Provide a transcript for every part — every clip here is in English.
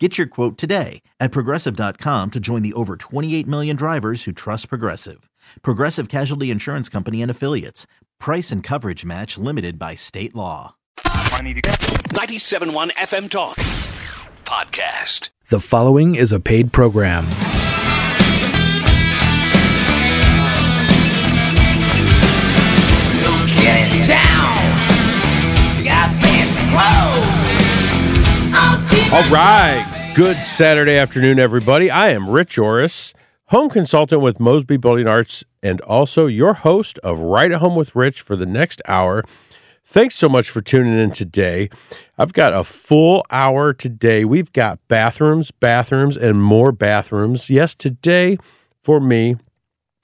Get your quote today at progressive.com to join the over 28 million drivers who trust Progressive. Progressive Casualty Insurance Company and Affiliates. Price and coverage match limited by state law. 97.1 FM Talk Podcast. The following is a paid program. All right. Good Saturday afternoon, everybody. I am Rich Orris, home consultant with Mosby Building Arts, and also your host of Right at Home with Rich for the next hour. Thanks so much for tuning in today. I've got a full hour today. We've got bathrooms, bathrooms, and more bathrooms. Yes, today for me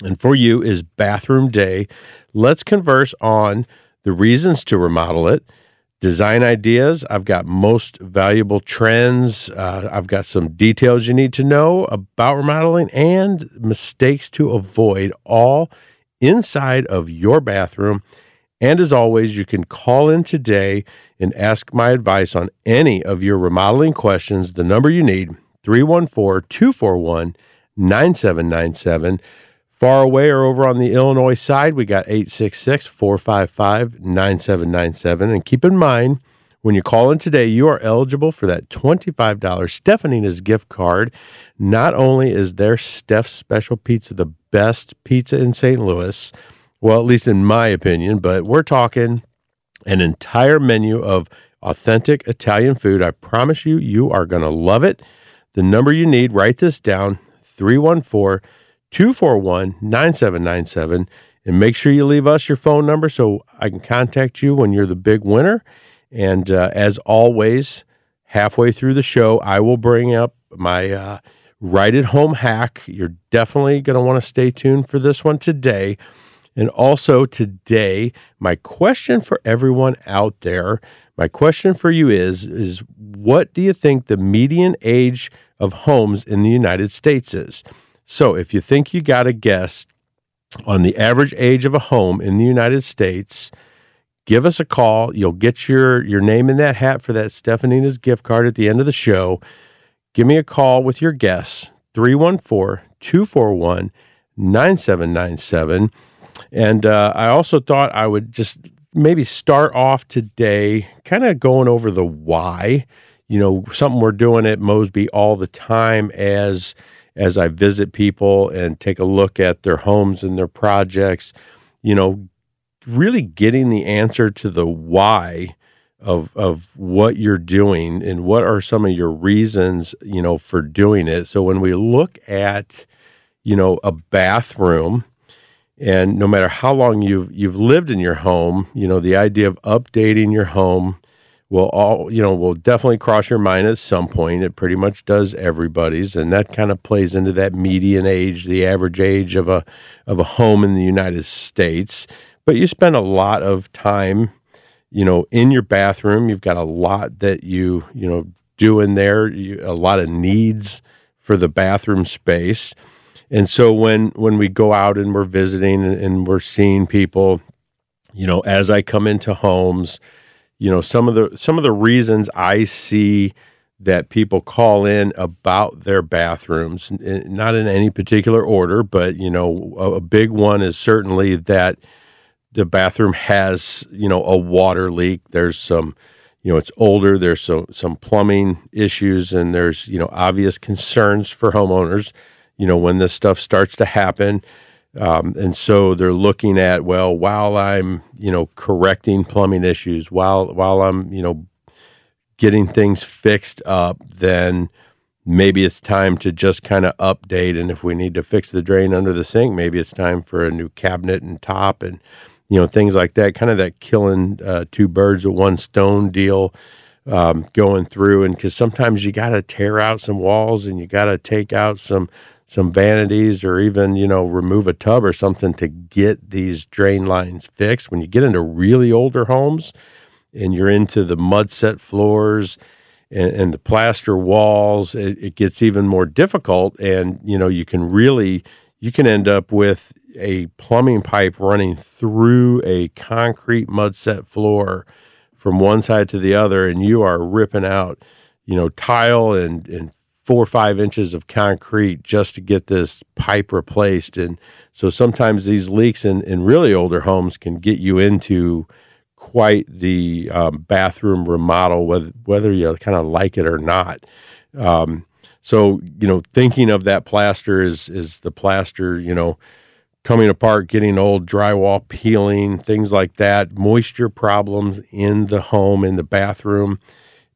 and for you is bathroom day. Let's converse on the reasons to remodel it design ideas. I've got most valuable trends. Uh, I've got some details you need to know about remodeling and mistakes to avoid, all inside of your bathroom. And as always, you can call in today and ask my advice on any of your remodeling questions. The number you need 314 241 9797. Far away or over on the Illinois side, we got 866 455 9797. And keep in mind, when you call in today, you are eligible for that $25 Stefanina's gift card. Not only is their Steph's Special Pizza the best pizza in St. Louis, well, at least in my opinion, but we're talking an entire menu of authentic Italian food. I promise you, you are going to love it. The number you need, write this down 314 241 9797. And make sure you leave us your phone number so I can contact you when you're the big winner. And uh, as always, halfway through the show, I will bring up my uh, right at home hack. You're definitely going to want to stay tuned for this one today. And also today, my question for everyone out there, my question for you is is what do you think the median age of homes in the United States is? So, if you think you got a guess on the average age of a home in the United States, give us a call. You'll get your your name in that hat for that Stefanina's gift card at the end of the show. Give me a call with your guess 314 241 9797. And uh, I also thought I would just maybe start off today kind of going over the why. You know, something we're doing at Mosby all the time as as I visit people and take a look at their homes and their projects, you know, really getting the answer to the why of of what you're doing and what are some of your reasons, you know, for doing it. So when we look at, you know, a bathroom, and no matter how long you've you've lived in your home, you know, the idea of updating your home will all you know will definitely cross your mind at some point. It pretty much does everybody's, and that kind of plays into that median age, the average age of a of a home in the United States. But you spend a lot of time, you know, in your bathroom. You've got a lot that you you know do in there. You, a lot of needs for the bathroom space. And so when when we go out and we're visiting and, and we're seeing people, you know, as I come into homes, you know some of the some of the reasons I see that people call in about their bathrooms, not in any particular order, but you know a, big one is certainly that the bathroom has you know a water leak. There's some you know it's older. There's some some plumbing issues, and there's you know obvious concerns for homeowners. You know when this stuff starts to happen. Um, and so they're looking at well, while I'm you know correcting plumbing issues, while while I'm you know getting things fixed up, then maybe it's time to just kind of update. And if we need to fix the drain under the sink, maybe it's time for a new cabinet and top and you know things like that. Kind of that killing uh, two birds with one stone deal. Um, going through and because sometimes you got to tear out some walls and you got to take out some some vanities or even, you know, remove a tub or something to get these drain lines fixed. When you get into really older homes and you're into the mud set floors and, and the plaster walls, it, it gets even more difficult. And, you know, you can really, you can end up with a plumbing pipe running through a concrete mud set floor from one side to the other, and you are ripping out, you know, tile and, and four or five inches of concrete just to get this pipe replaced. And so sometimes these leaks in, in really older homes can get you into quite the um, bathroom remodel, whether, whether you kind of like it or not. Um, so, you know, thinking of that plaster is, is the plaster, you know, coming apart, getting old, drywall peeling, things like that, moisture problems in the home, in the bathroom.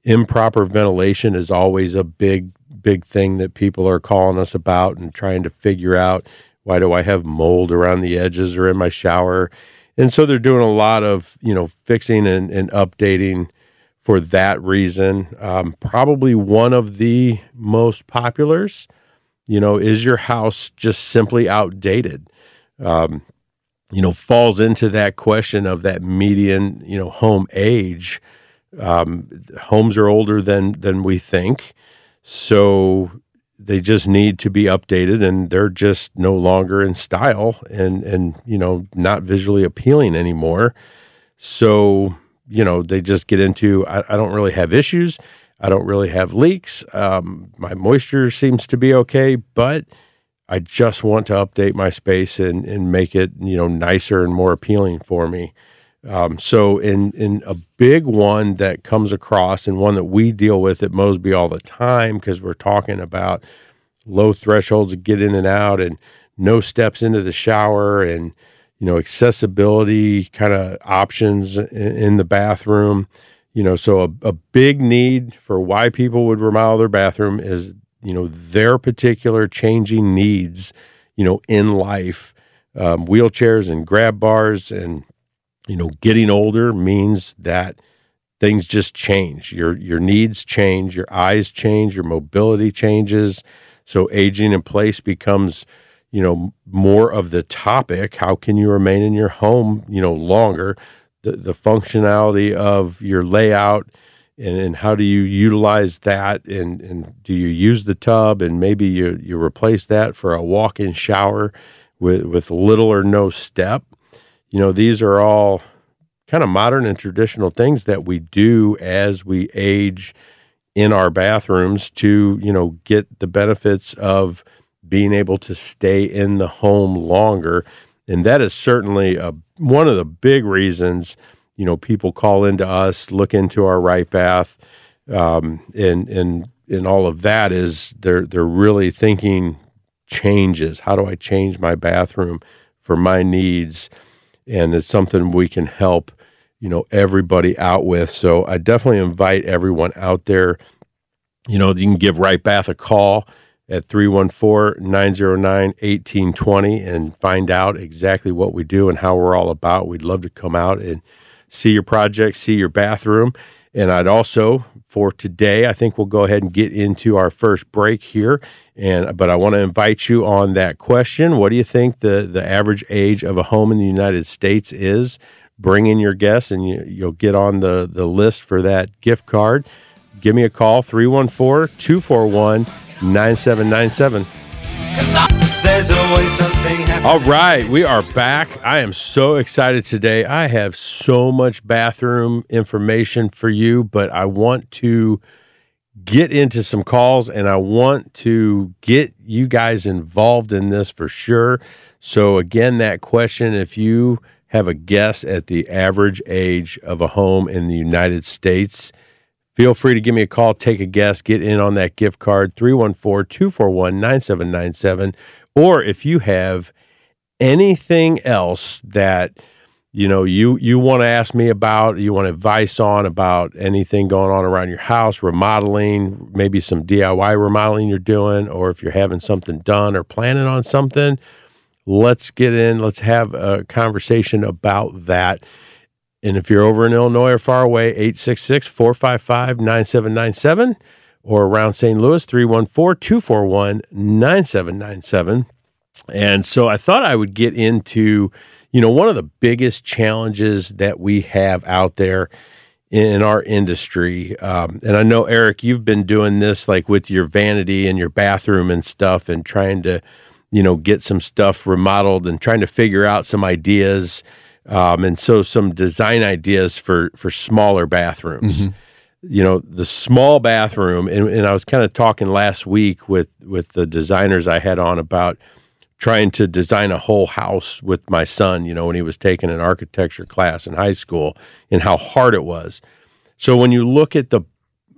Improper ventilation is always a big big thing that people are calling us about and trying to figure out why do I have mold around the edges or in my shower. And so they're doing a lot of, you know, fixing and, and updating for that reason. Um, probably one of the most populars, you know, is your house just simply outdated? Um, you know, falls into that question of that median, you know, home age. Um, homes are older than than we think. So they just need to be updated and they're just no longer in style and and you know not visually appealing anymore. So you know they just get into i, I don't really have issues. I don't really have leaks. Um, my moisture seems to be okay but i just want to update my space and and make it you know nicer and more appealing for me um, so, in in a big one that comes across, and one that we deal with at Mosby all the time, because we're talking about low thresholds to get in and out, and no steps into the shower, and you know accessibility kind of options in, in, the bathroom. You know, so a, a big need for why people would remodel their bathroom is you know their particular changing needs. You know, in life, um, wheelchairs and grab bars and you know, getting older means that things just change. Your your needs change, your eyes change, your mobility changes. So aging in place becomes, you know, more of the topic. How can you remain in your home, you know, longer? The the functionality of your layout and, and how do you utilize that and, and do you use the tub and maybe you, you replace that for a walk-in shower with, with little or no step you know, these are all kind of modern and traditional things that we do as we age in our bathrooms to, you know, get the benefits of being able to stay in the home longer. And that is certainly a, one of the big reasons, you know, people call into us, look into our right bath, um, and and and all of that is they're they're really thinking changes. How do I change my bathroom for my needs? And it's something we can help you know everybody out with. So i definitely invite everyone out there. You know you can give right bath a call at 314-909-1820 and find out exactly what we do and how we're all about. We'd love to come out and see your project see your bathroom and i'd also for today. I think we'll go ahead and get into our first break here. And but I want to invite you on that question. What do you think the the average age of a home in the United States is? Bring in your guests and you, you'll get on the, the list for that gift card. Give me a call 314 241 9797. All right, we are back. I am so excited today. I have so much bathroom information for you, but I want to get into some calls and I want to get you guys involved in this for sure. So, again, that question if you have a guess at the average age of a home in the United States, Feel free to give me a call, take a guess, get in on that gift card, 314 241 9797. Or if you have anything else that you know you you want to ask me about you want advice on about anything going on around your house remodeling maybe some diy remodeling you're doing or if you're having something done or planning on something let's get in let's have a conversation about that. And if you're over in illinois or far away 866-455-9797 or around St. Louis, 314 241 9797. And so I thought I would get into, you know, one of the biggest challenges that we have out there in our industry. Um, and I know, Eric, you've been doing this like with your vanity and your bathroom and stuff and trying to, you know, get some stuff remodeled and trying to figure out some ideas. Um, and so some design ideas for, for smaller bathrooms. You know, the small bathroom, and, and I was kind of talking last week with, with the designers I had on about trying to design a whole house with my son, you know, when he was taking an architecture class in high school and how hard it was. So when you look at the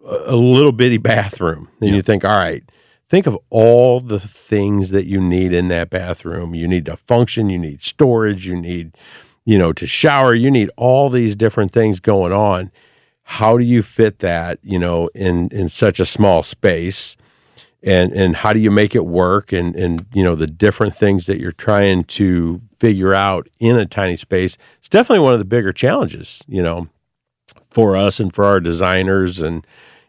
a little bitty bathroom and you think, all right, think of all the things that you need in that bathroom. You need to function, you need storage, you need, you know, to shower, you need all these different things going on. How do you fit that, you know, in in such a small space? and and how do you make it work and and you know the different things that you're trying to figure out in a tiny space it's definitely one of the bigger challenges you know for us and for our designers and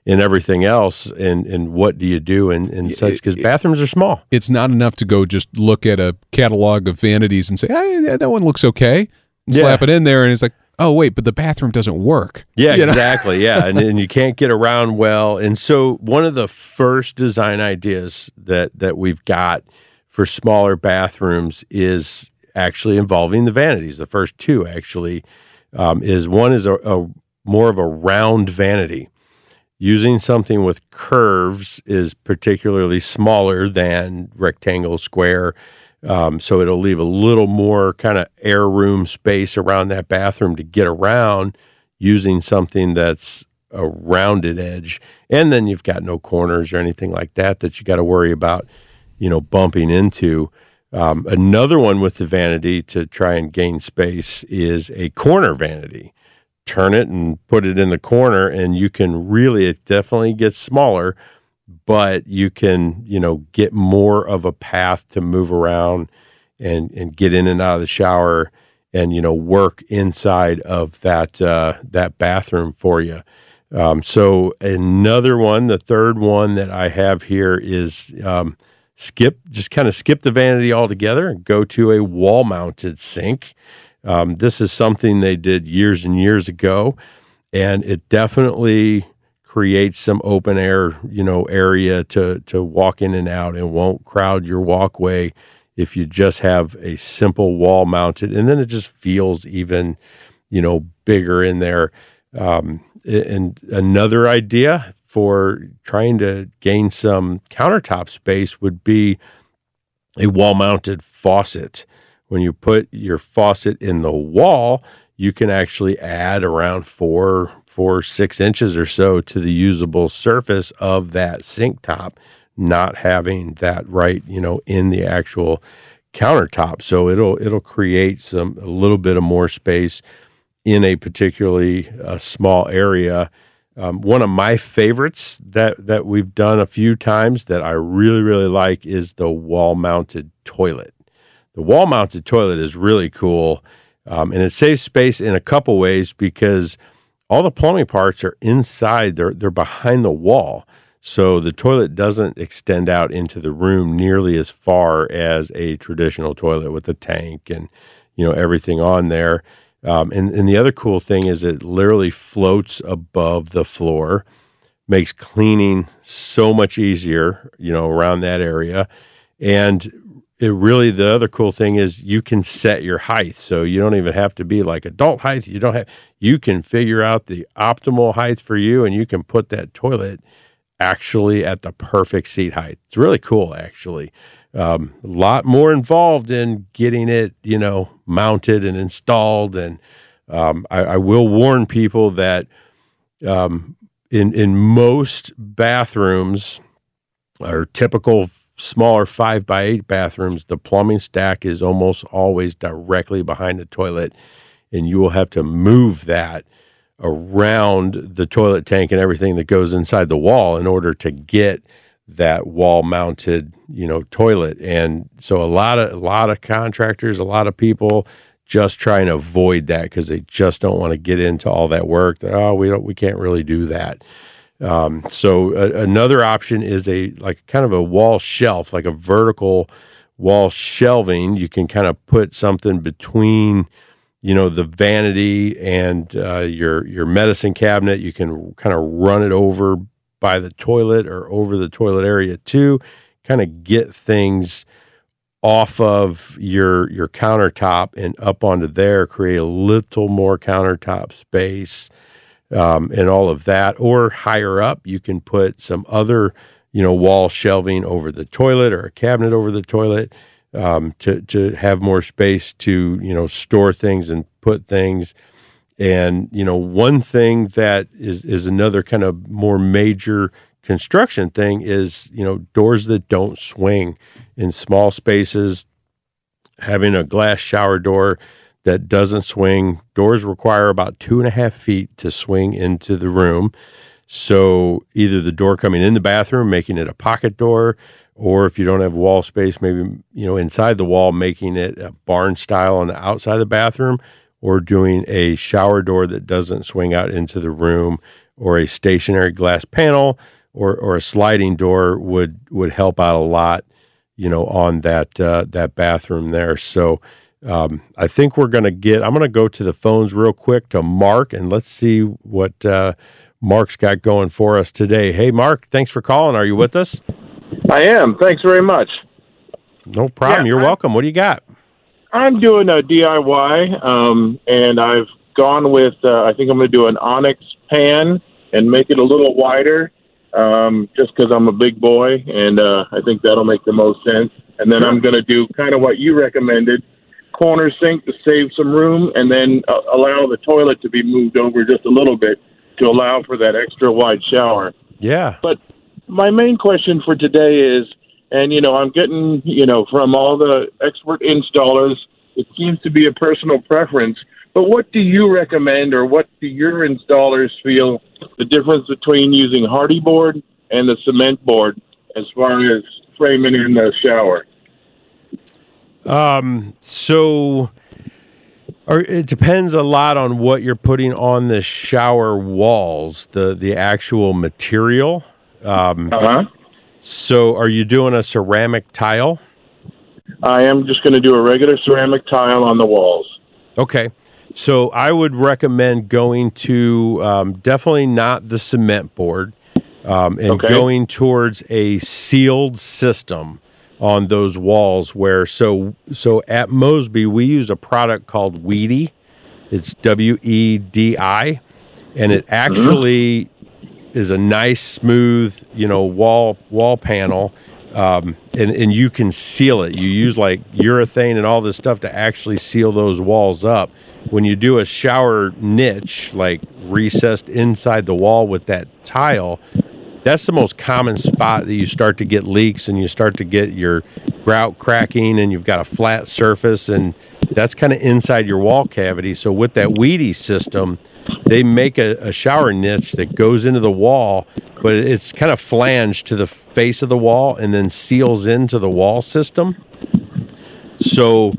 and everything else and and what do you do and, and such because bathrooms are small It's not enough to go just look at a catalog of vanities and say, hey, that one looks okay. And Yeah. Slap it in there, and it's like, oh, wait, but the bathroom doesn't work. Yeah, You exactly. Yeah, and, and you can't get around well. And so, one of the first design ideas that that we've got for smaller bathrooms is actually involving the vanities. The first two actually um, is one is a, a more of a round vanity. Using something with curves is particularly smaller than rectangle, square. Um, so it'll leave a little more kind of air room space around that bathroom to get around using something that's a rounded edge. And then you've got no corners or anything like that that you got to worry about, you know, bumping into. Um, another one with the vanity to try and gain space is a corner vanity. Turn it and put it in the corner, and you can really, it definitely gets smaller, but you can, you know, get more of a path to move around and, and get in and out of the shower and, you know, work inside of that, uh, that bathroom for you. Um, so another one, the third one that I have here is um, skip, just kind of skip the vanity altogether and go to a wall mounted sink. Um, this is something they did years and years ago, and it definitely creates some open air, you know, area to to walk in and out, and won't crowd your walkway if you just have a simple wall mounted, and then it just feels even, you know, bigger in there. Um, and another idea for trying to gain some countertop space would be a wall mounted faucet. When you put your faucet in the wall, you can actually add around four, four, six inches or so to the usable surface of that sink top, not having that right, you know, in the actual countertop. So it'll it'll create some a little bit of more space in a particularly uh, small area. Um, one of my favorites that that we've done a few times that I really really like is the wall mounted toilet. The wall mounted toilet is really cool, um, and it saves space in a couple ways because all the plumbing parts are inside. They're they're behind the wall, so the toilet doesn't extend out into the room nearly as far as a traditional toilet with a tank and you know everything on there. Um, and, and the other cool thing is it literally floats above the floor, makes cleaning so much easier, you know, around that area. And it really, the other cool thing is you can set your height. So you don't even have to be like adult height. You don't have, you can figure out the optimal height for you and you can put that toilet actually at the perfect seat height. It's really cool, actually. Um, a lot more involved in getting it, you know, mounted and installed. And um, I, I will warn people that um, in in most bathrooms, or typical smaller five by eight bathrooms, the plumbing stack is almost always directly behind the toilet, and you will have to move that around the toilet tank and everything that goes inside the wall in order to get that wall mounted you know toilet. And so a lot of a lot of contractors a lot of people just try and avoid that because they just don't want to get into all that work oh we don't we can't really do that Um, so a, another option is a like kind of a wall shelf, like a vertical wall shelving. You can kind of put something between, you know, the vanity and uh, your your medicine cabinet. You can kind of run it over by the toilet or over the toilet area too. Kind of get things off of your your countertop and up onto there. Create a little more countertop space um, and all of that. Or higher up, you can put some other, you know, wall shelving over the toilet or a cabinet over the toilet um, to to have more space to you know store things and put things. And you know, one thing that is is another kind of more major construction thing is you know doors that don't swing in small spaces. Having a glass shower door that doesn't swing. Doors require about two and a half feet to swing into the room. So either the door coming in the bathroom, making it a pocket door, or if you don't have wall space, maybe you know inside the wall, making it a barn style on the outside of the bathroom, or doing a shower door that doesn't swing out into the room, or a stationary glass panel, or or a sliding door would would help out a lot, you know, on that uh, that bathroom there. So um, I think we're going to get, I'm going to go to the phones real quick to Mark and let's see what uh, Mark's got going for us today. Hey, Mark, thanks for calling. Are you with us? I am. Thanks very much. No problem. Yeah, You're I'm- welcome. What do you got? I'm doing a DIY, um, and I've gone with. Uh, I think I'm going to do an onyx pan and make it a little wider, um, just because I'm a big boy, and uh, I think that'll make the most sense. And then I'm going to do kind of what you recommended: corner sink to save some room, and then uh, allow the toilet to be moved over just a little bit to allow for that extra wide shower. Yeah. But my main question for today is, and you know, I'm getting, you know, from all the expert installers, it seems to be a personal preference. But what do you recommend, or what do your installers feel the difference between using Hardie board and the cement board as far as framing in the shower? Um, so or it depends a lot on what you're putting on the shower walls, the the actual material. Um, Uh huh. so are you doing a ceramic tile? I am just going to do a regular ceramic tile on the walls. Okay. So I would recommend going to um, definitely not the cement board um, and Okay. going towards a sealed system on those walls where so so at Mosby we use a product called Wedi. It's W E D I and it actually is a nice smooth, you know, wall wall panel um, and and you can seal it. You use like urethane and all this stuff to actually seal those walls up. When you do a shower niche, like recessed inside the wall with that tile, that's the most common spot that you start to get leaks and you start to get your grout cracking and you've got a flat surface and that's kind of inside your wall cavity. So with that Wedi system, they make a, a shower niche that goes into the wall, but it's kind of flanged to the face of the wall and then seals into the wall system. So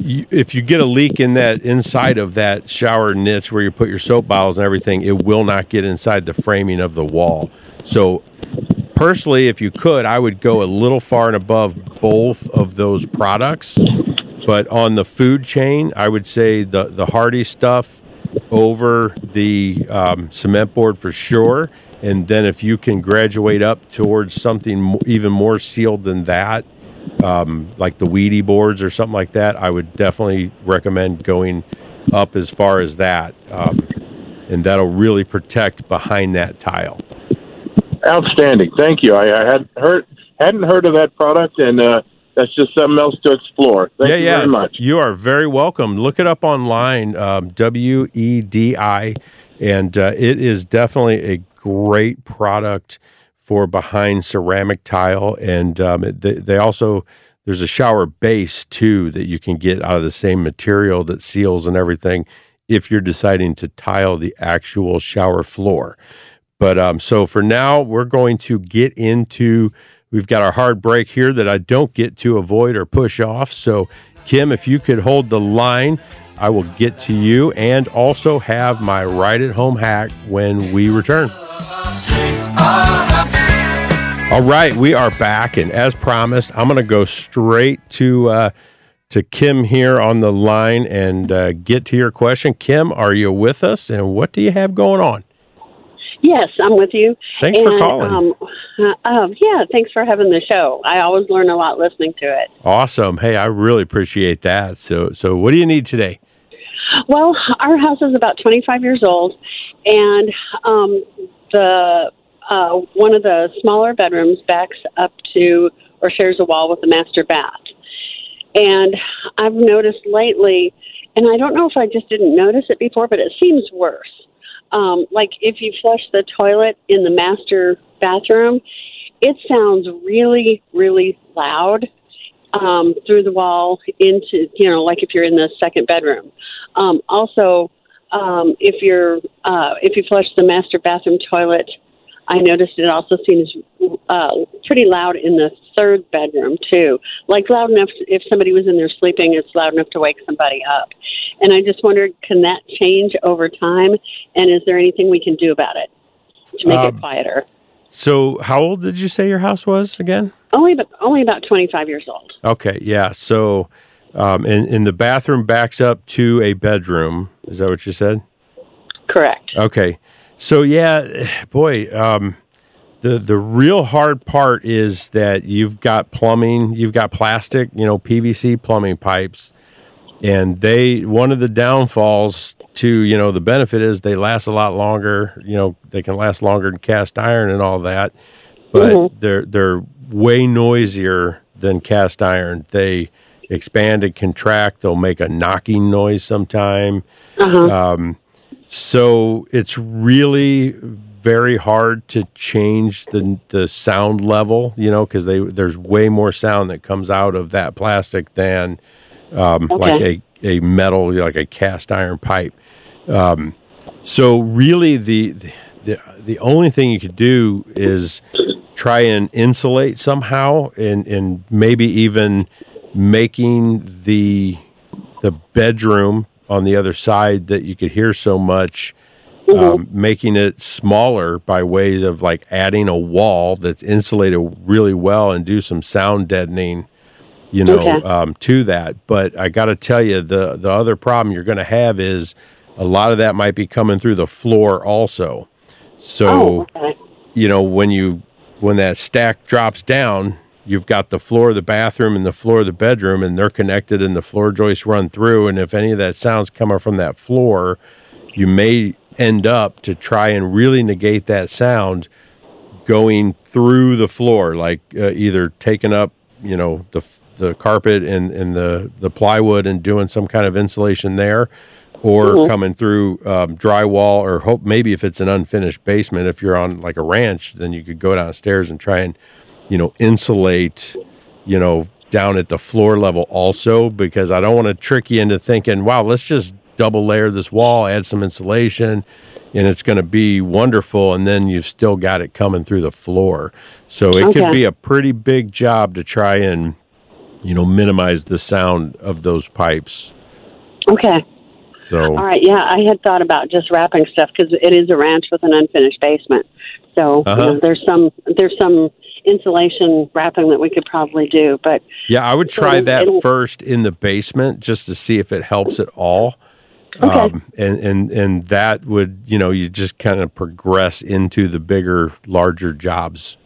if you get a leak in that inside of that shower niche where you put your soap bottles and everything, it will not get inside the framing of the wall. So personally, if you could, I would go a little far and above both of those products. But on the food chain, I would say the the Hardie stuff over the um, cement board for sure. And then if you can graduate up towards something even more sealed than that, um, like the Wedi boards or something like that, I would definitely recommend going up as far as that. Um, and that'll really protect behind that tile. Outstanding. Thank you. I, I had heard hadn't heard of that product, and uh, that's just something else to explore. Thank yeah, you yeah. very much. You are very welcome. Look it up online, um, W E D I, and uh, it is definitely a great product for behind ceramic tile. And um, they, they also there's a shower base too that you can get out of the same material that seals and everything. If you're deciding to tile the actual shower floor, but um, so for now, we're going to get into. We've got our hard break here that I don't get to avoid or push off. So, Kim, if you could hold the line, I will get to you and also have my right at home hack when we return. All right, we are back, and as promised, I'm going to go straight to uh, to Kim here on the line and uh, get to your question. Kim, are you with us, and what do you have going on? Yes, I'm with you. Thanks for calling. Um, uh, um, yeah, thanks for having the show. I always learn a lot listening to it. Awesome. Hey, I really appreciate that. So, so what do you need today? Well, our house is about 25 years old, and um, the uh, one of the smaller bedrooms backs up to or shares a wall with the master bath. And I've noticed lately, and I don't know if I just didn't notice it before, but it seems worse. Um, like if you flush the toilet in the master bathroom, it sounds really, really loud um, through the wall into, you know, like if you're in the second bedroom. Um, also, um, if you're uh, if you flush the master bathroom toilet, I noticed it also seems uh, pretty loud in the third bedroom too. Like loud enough if somebody was in there sleeping, it's loud enough to wake somebody up. And I just wondered, can that change over time? And is there anything we can do about it to make Um, it quieter? So, how old did you say your house was again? Only, but only about twenty five years old. Okay, yeah. So, um, and, and the bathroom backs up to a bedroom. Is that what you said? Correct. Okay. So yeah, boy, um, the the real hard part is that you've got plumbing, you've got plastic, you know, PVC plumbing pipes, and they one of the downfalls to you know the benefit is they last a lot longer. You know, they can last longer than cast iron and all that, but they're they're way noisier than cast iron. They expand and contract. They'll make a knocking noise sometime. Um, so it's really very hard to change the the sound level, you know, because they there's way more sound that comes out of that plastic than um, like a a metal like a cast iron pipe. Um, so really, the, the the only thing you could do is try and insulate somehow, and and maybe even making the the bedroom on the other side that you could hear so much, um, making it smaller by ways of like adding a wall that's insulated really well and do some sound deadening, you know, Okay. um, to that. But I got to tell you, the the other problem you're going to have is a lot of that might be coming through the floor also. So Oh, okay. you know when you when that stack drops down you've got the floor of the bathroom and the floor of the bedroom and they're connected and the floor joists run through and if any of that sound's coming from that floor you may end up to try and really negate that sound going through the floor like uh, either taking up you know the the carpet and, and the the plywood and doing some kind of insulation there or coming through um, drywall or hope maybe if it's an unfinished basement if you're on like a ranch then you could go downstairs and try and you know insulate you know down at the floor level also because i don't want to trick you into thinking wow let's just double layer this wall add some insulation and it's going to be wonderful and then you've still got it coming through the floor so it could be a pretty big job to try and you know minimize the sound of those pipes Okay. so All right. Yeah, I had thought about just wrapping stuff because it is a ranch with an unfinished basement. So Uh-huh. know, there's some there's some insulation wrapping that we could probably do. But Yeah, I would try it'll- that first in the basement just to see if it helps at all. Okay. Um, and, and and that would, you know, you just kind of progress into the bigger, larger jobs,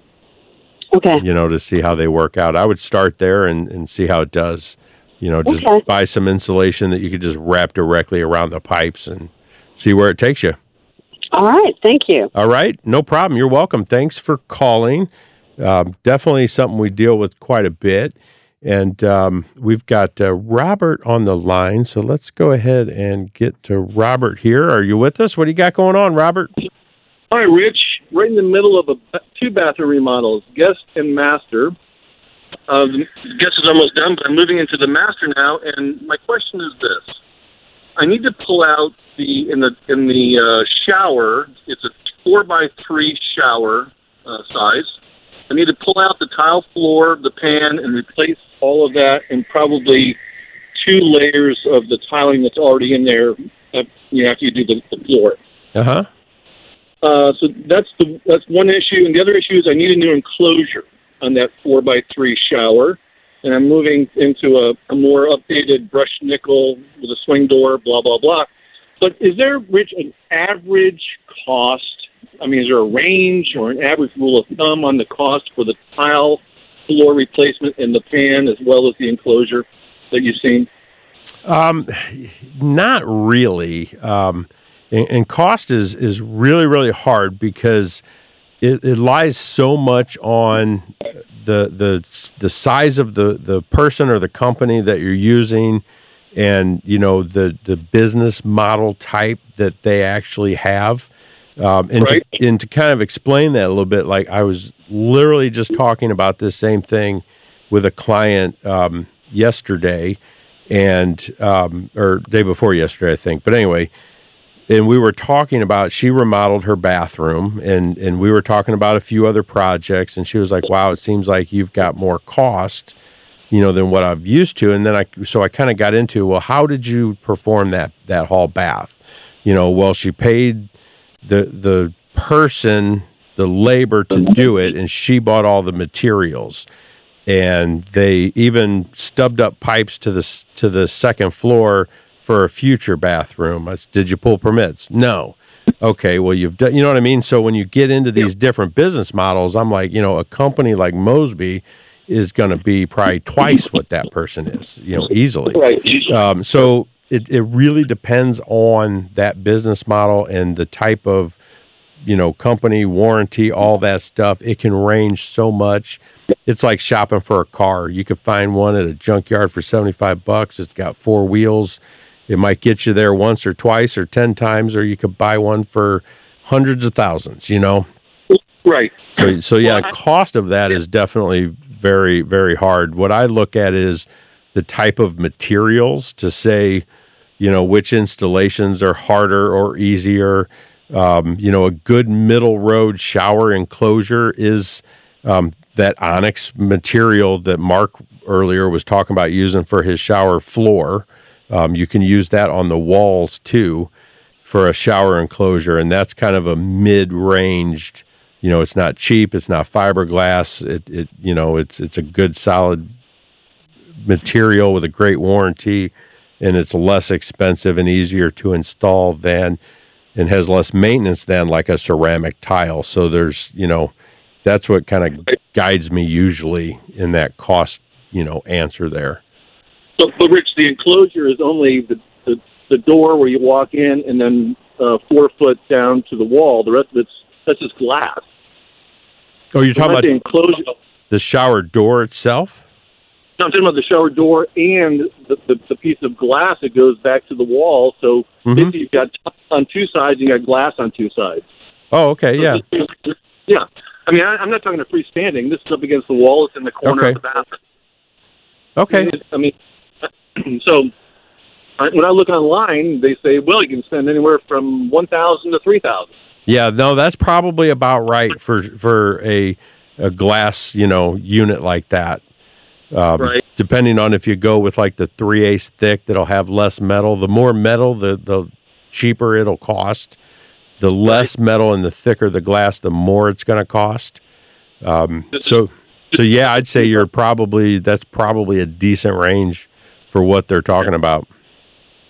okay. you know, to see how they work out. I would start there and, and see how it does. You know, just Okay. buy some insulation that you could just wrap directly around the pipes and see where it takes you. All right. Thank you. All right, no problem. You're welcome. Thanks for calling. Um, definitely something we deal with quite a bit. And um, we've got uh, Robert on the line. So let's go ahead and get to Robert here. Are you with us? What do you got going on, Robert? Hi, Rich. Right in the middle of a two bathroom remodels, guest and master. Uh, the guest is almost done, but I'm moving into the master now. And my question is this: I need to pull out the in the in the uh, shower. It's a four by three shower uh, size. I need to pull out the tile floor, the pan, and replace all of that, and probably two layers of the tiling that's already in there. Uh, you know, after you do the, the floor. Uh huh. Uh, so that's the that's one issue, and the other issue is I need a new enclosure on that four by three shower, and I'm moving into a, a more updated brushed nickel with a swing door, blah blah blah. But is there, Rich, an average cost? I mean, is there a range or an average rule of thumb on the cost for the tile floor replacement and the pan as well as the enclosure that you've seen? Um, not really. Um, and, and cost is is really really hard because it, it lies so much on the the the size of the the person or the company that you're using and you know the the business model type that they actually have um, and, Right. to, and to kind of explain that a little bit like i was literally just talking about this same thing with a client um, yesterday and um, or day before yesterday i think. But anyway and we were talking about she remodeled her bathroom and and we were talking about a few other projects and she was like wow it seems like you've got more cost you know than what I've used to. And then I so I kind of got into well how did you perform that that hall bath? You know well she paid the the person the labor to do it and she bought all the materials and they even stubbed up pipes to the to the second floor for a future bathroom. I s- Did you pull permits? No. Okay, well you've done. You know what I mean. So when you get into these different business models, I'm like, you know, a company like Mosby is going to be probably twice what that person is. You know, easily. Right. Um, so it, it really depends on that business model and the type of you know company warranty all that stuff. It can range so much. It's like shopping for a car. You could find one at a junkyard for 75 bucks. It's got four wheels. It might get you there once or twice or 10 times or you could buy one for hundreds of thousands you know? Right. so so yeah, Well, I- cost of that is definitely very very hard. What I look at is the type of materials to say, you know, which installations are harder or easier. Um, you know, a good middle road shower enclosure is um, that onyx material that Mark earlier was talking about using for his shower floor. Um, you can use that on the walls too for a shower enclosure, and that's kind of a mid-ranged. You know, it's not cheap. It's not fiberglass. It, it you know, it's it's a good solid material with a great warranty, and it's less expensive and easier to install than, and has less maintenance than like a ceramic tile. So there's you know, that's what kind of guides me usually in that cost you know answer there. But, but Rich, the enclosure is only the, the the door where you walk in, and then uh, four foot down to the wall. The rest of it's that's just glass. Oh, you're talking Not the about enclosure. the shower door itself? No, I'm talking about the shower door and the, the, the piece of glass that goes back to the wall. So Mhm. you've got on two sides, you got glass on two sides. Oh, okay, yeah. yeah. I mean, I, I'm not talking to freestanding. This is up against the wall. It's in the corner Okay. of the bathroom. Okay. I mean, so I, when I look online, they say, well, you can spend anywhere from one thousand to three thousand. Yeah, no, that's probably about right for for a a glass, you know, unit like that. Um, Right. Depending on if you go with like the three eighths thick, that'll have less metal. The more metal, the the cheaper it'll cost. The less metal and the thicker the glass, the more it's going to cost. Um, so, so yeah, I'd say you're probably that's probably a decent range for what they're talking about.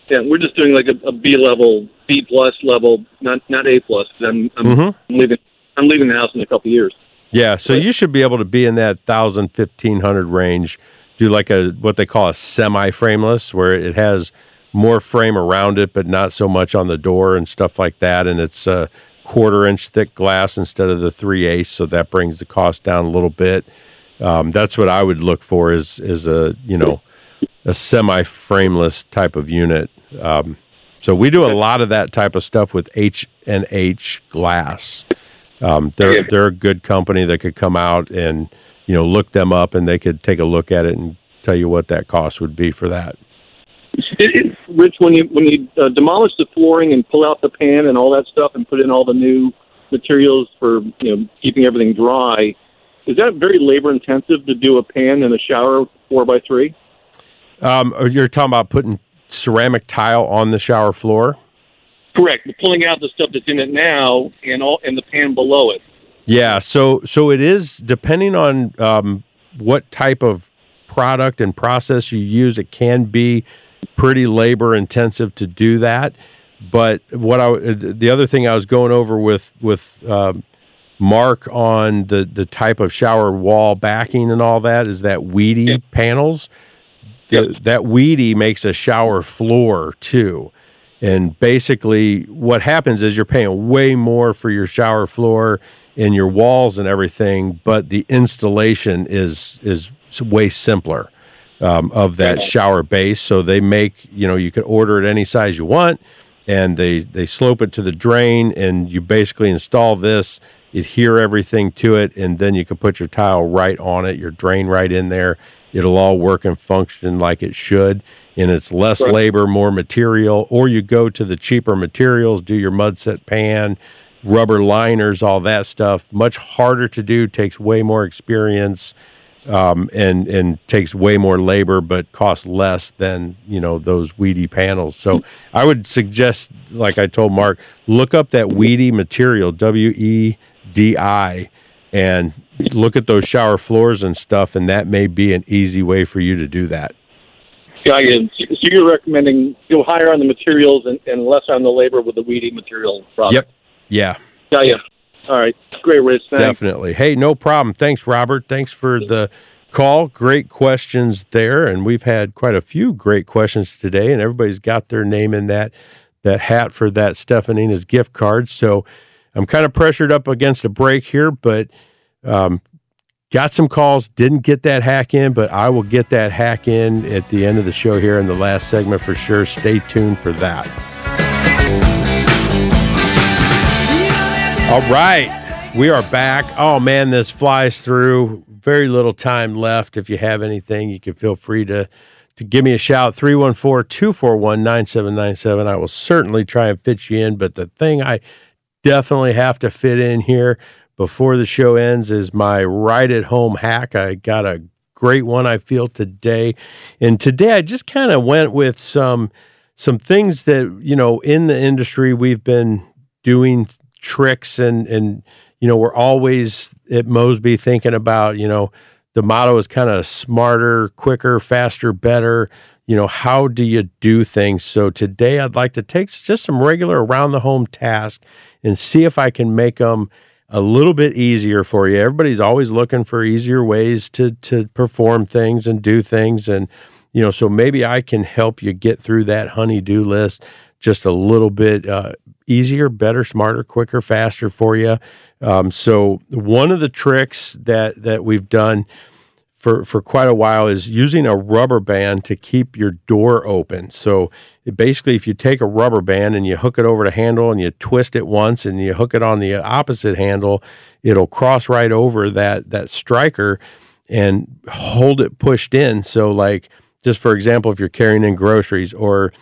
Yeah, we're just doing like a, a B level, B plus level, not not A plus. I'm I'm, Mhm. I'm leaving. I'm leaving the house in a couple of years. Yeah, so you should be able to be in that 1000 1500 range. Do like a what they call a semi frameless where it has more frame around it but not so much on the door and stuff like that and it's a quarter inch thick glass instead of the 3 eighths so that brings the cost down a little bit. Um, that's what I would look for is is a, you know, a semi frameless type of unit. Um, so we do a lot of that type of stuff with H and H glass. Um, they're they're a good company that could come out and you know look them up and they could take a look at it and tell you what that cost would be for that. It, it, Rich, when you when you uh, demolish the flooring and pull out the pan and all that stuff and put in all the new materials for you know keeping everything dry, is that very labor intensive to do a pan and a shower four by three? Um, you're talking about putting ceramic tile on the shower floor? Correct. But pulling out the stuff that's in it now and all and the pan below it. Yeah, so so it is depending on um, what type of product and process you use. It can be pretty labor intensive to do that. But what I the other thing I was going over with with um, Mark on the the type of shower wall backing and all that is that Wedi panels. The, That Wedi makes a shower floor too. And basically, what happens is you're paying way more for your shower floor and your walls and everything, but the installation is is way simpler um, of that shower base. So they make you know you can order it any size you want, and they they slope it to the drain, and you basically install this, adhere everything to it, and then you can put your tile right on it, your drain right in there. It'll all work and function like it should, and it's less Right. labor, more material. Or you go to the cheaper materials, do your mud set pan, rubber liners, all that stuff. Much harder to do, takes way more experience um, and and takes way more labor, but costs less than you know those Wedi panels. So I would suggest, like I told Mark, look up that Wedi material, W E D I, and look at those shower floors and stuff, and that may be an easy way for you to do that. Yeah. So you're recommending go higher on the materials and, and less on the labor with the Wedi material product. Yep. Yeah, Yeah, yeah. All right. Great, Rich. Thanks. definitely. Hey, no problem. Thanks, Robert. Thanks for the call. Great questions there, and we've had quite a few great questions today, and everybody's got their name in that that hat for that Stefanina's gift card. So I'm kind of pressured up against a break here, but um, got some calls. Didn't get that hack in, but I will get that hack in at the end of the show here in the last segment for sure. Stay tuned for that. All right. We are back. Oh man, this flies through. Very little time left. If you have anything, you can feel free to to give me a shout 314-241-9797. I will certainly try and fit you in, but the thing I definitely have to fit in here before the show ends is my right at home hack. I got a great one I feel today. And today I just kind of went with some some things that, you know, in the industry we've been doing tricks and and you know, we're always at Mosby thinking about, you know, the motto is kind of smarter, quicker, faster, better. You know, how do you do things? So today I'd like to take just some regular around the home tasks and see if I can make them a little bit easier for you. Everybody's always looking for easier ways to to perform things and do things and you know, so maybe I can help you get through that honey-do list just a little bit uh, easier, better, smarter, quicker, faster for you. Um, so one of the tricks that that we've done for for quite a while is using a rubber band to keep your door open. So basically, if you take a rubber band and you hook it over the handle and you twist it once and you hook it on the opposite handle, it'll cross right over that that striker and hold it pushed in. So like just for example, if you're carrying in groceries or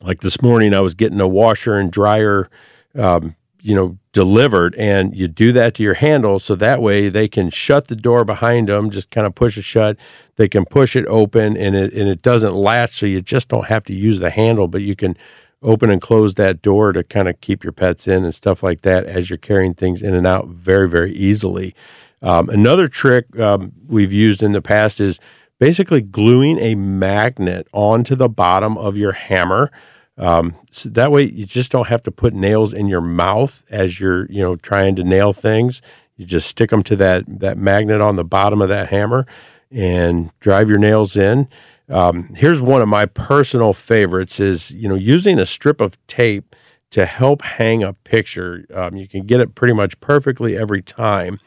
like this morning, I was getting a washer and dryer, um, you know, delivered, and you do that to your handle so that way they can shut the door behind them, just kind of push it shut. They can push it open, and it and it doesn't latch, so you just don't have to use the handle, but you can open and close that door to kind of keep your pets in and stuff like that as you're carrying things in and out very very easily. Um, another trick um, we've used in the past is basically gluing a magnet onto the bottom of your hammer. Um, so that way you just don't have to put nails in your mouth as you're, you know, trying to nail things. You just stick them to that that magnet on the bottom of that hammer and drive your nails in. Um, here's one of my personal favorites: is you know using a strip of tape to help hang a picture. Um, you can get it pretty much perfectly every time.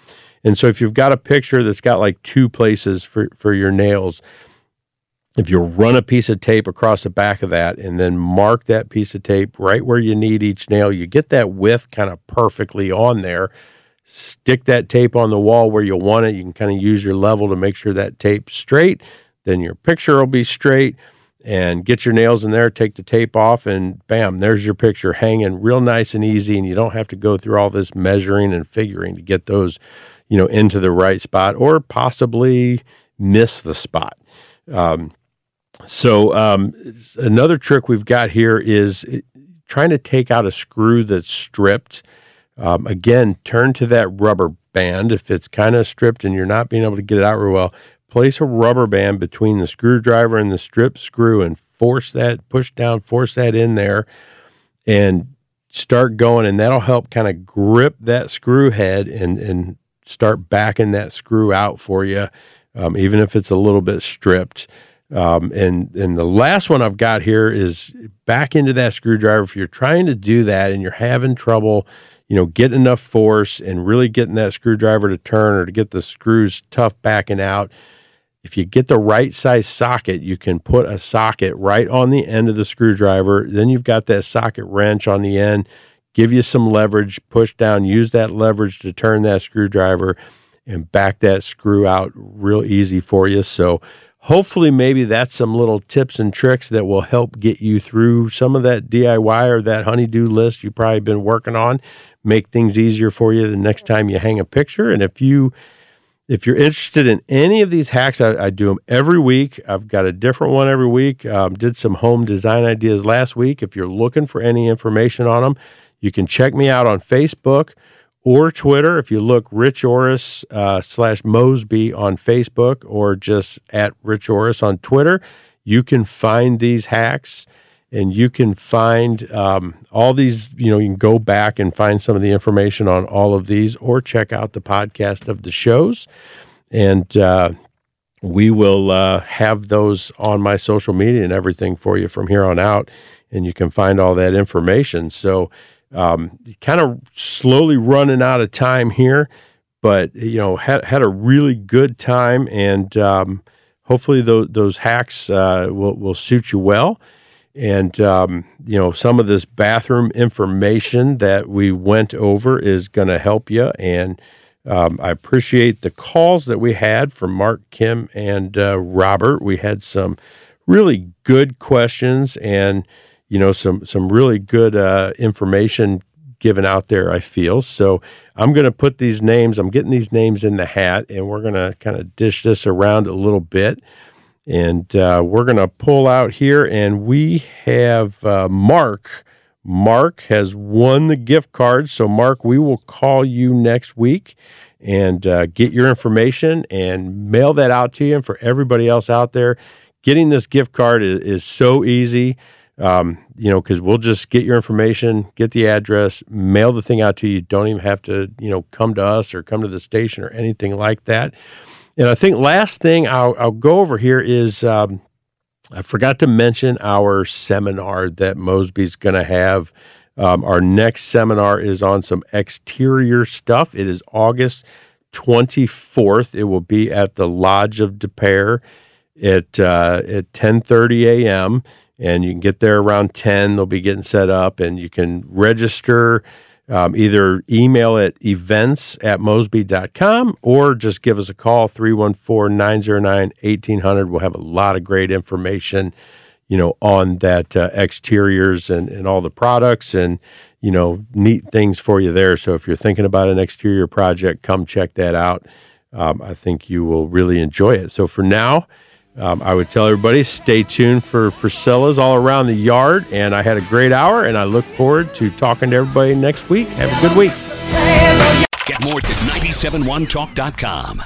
And so if you've got a picture that's got like two places for, for your nails, if you run a piece of tape across the back of that and then mark that piece of tape right where you need each nail, you get that width kind of perfectly on there. Stick that tape on the wall where you want it. You can kind of use your level to make sure that tape's straight. Then your picture will be straight and get your nails in there, take the tape off, and bam, there's your picture hanging real nice and easy. And you don't have to go through all this measuring and figuring to get those, you know, into the right spot or possibly miss the spot. Um, so um, another trick we've got here is trying to take out a screw that's stripped, um, again, turn to that rubber band. If it's kind of stripped and you're not being able to get it out real well, place a rubber band between the screwdriver and the strip screw and force that, push down, force that in there, and start going. And that'll help kind of grip that screw head and, and start backing that screw out for you, um, even if it's a little bit stripped. Um, and and the last one I've got here is back into that screwdriver. If you're trying to do that and you're having trouble, you know, getting enough force and really getting that screwdriver to turn or to get the screws tough backing out, if you get the right size socket, you can put a socket right on the end of the screwdriver. Then you've got that socket wrench on the end. Give you some leverage, push down, use that leverage to turn that screwdriver and back that screw out real easy for you. So, hopefully, maybe that's some little tips and tricks that will help get you through some of that DIY or that honey-do list you've probably been working on. Make things easier for you the next time you hang a picture. And if you if you're interested in any of these hacks, I, I, do them every week. I've got a different one every week. Um, did some home design ideas last week. If you're looking for any information on them, you can check me out on Facebook or Twitter. If you look Rich Orris uh, slash Mosby on Facebook or just at Rich Orris on Twitter, you can find these hacks and you can find um, all these. You know, you can go back and find some of the information on all of these, or check out the podcast of the shows, and uh, we will uh, have those on my social media and everything for you from here on out, and you can find all that information. So, um, kind of slowly running out of time here, but you know, had had a really good time, and um, hopefully those those hacks uh, will will suit you well. And um, you know some of this bathroom information that we went over is going to help you and um, i appreciate the calls that we had from mark kim and uh, robert. We had some really good questions and you know some some really good uh, information given out there i feel so i'm going to put these names i'm getting these names in the hat and we're going to kind of dish this around a little bit and uh, we're going to pull out here, and we have uh, Mark. Mark has won the gift card. So, Mark, we will call you next week and uh, get your information and mail that out to you. And for everybody else out there, getting this gift card is, is so easy. Um, you know, because we'll just get your information, get the address, mail the thing out to you. Don't even have to, you know, come to us or come to the station or anything like that. And I think last thing I'll, I'll go over here is um, I forgot to mention our seminar that Mosby's going to have. Um, our next seminar is on some exterior stuff. It is August 24th. It will be at the Lodge of Des Peres at uh, at 10:30 a.m. and you can get there around 10. They'll be getting set up, and you can register um, either email at events at mosby.com or just give us a call 314-909-1800 we'll have a lot of great information you know on that uh, exteriors and, and all the products and you know neat things for you there. So if you're thinking about an exterior project come check that out. Um, i think you will really enjoy it. So for now um, I would tell everybody stay tuned for Frisella's all around the yard. And I had a great hour, and I look forward to talking to everybody next week. Have a good week. Get more at 971talk.com.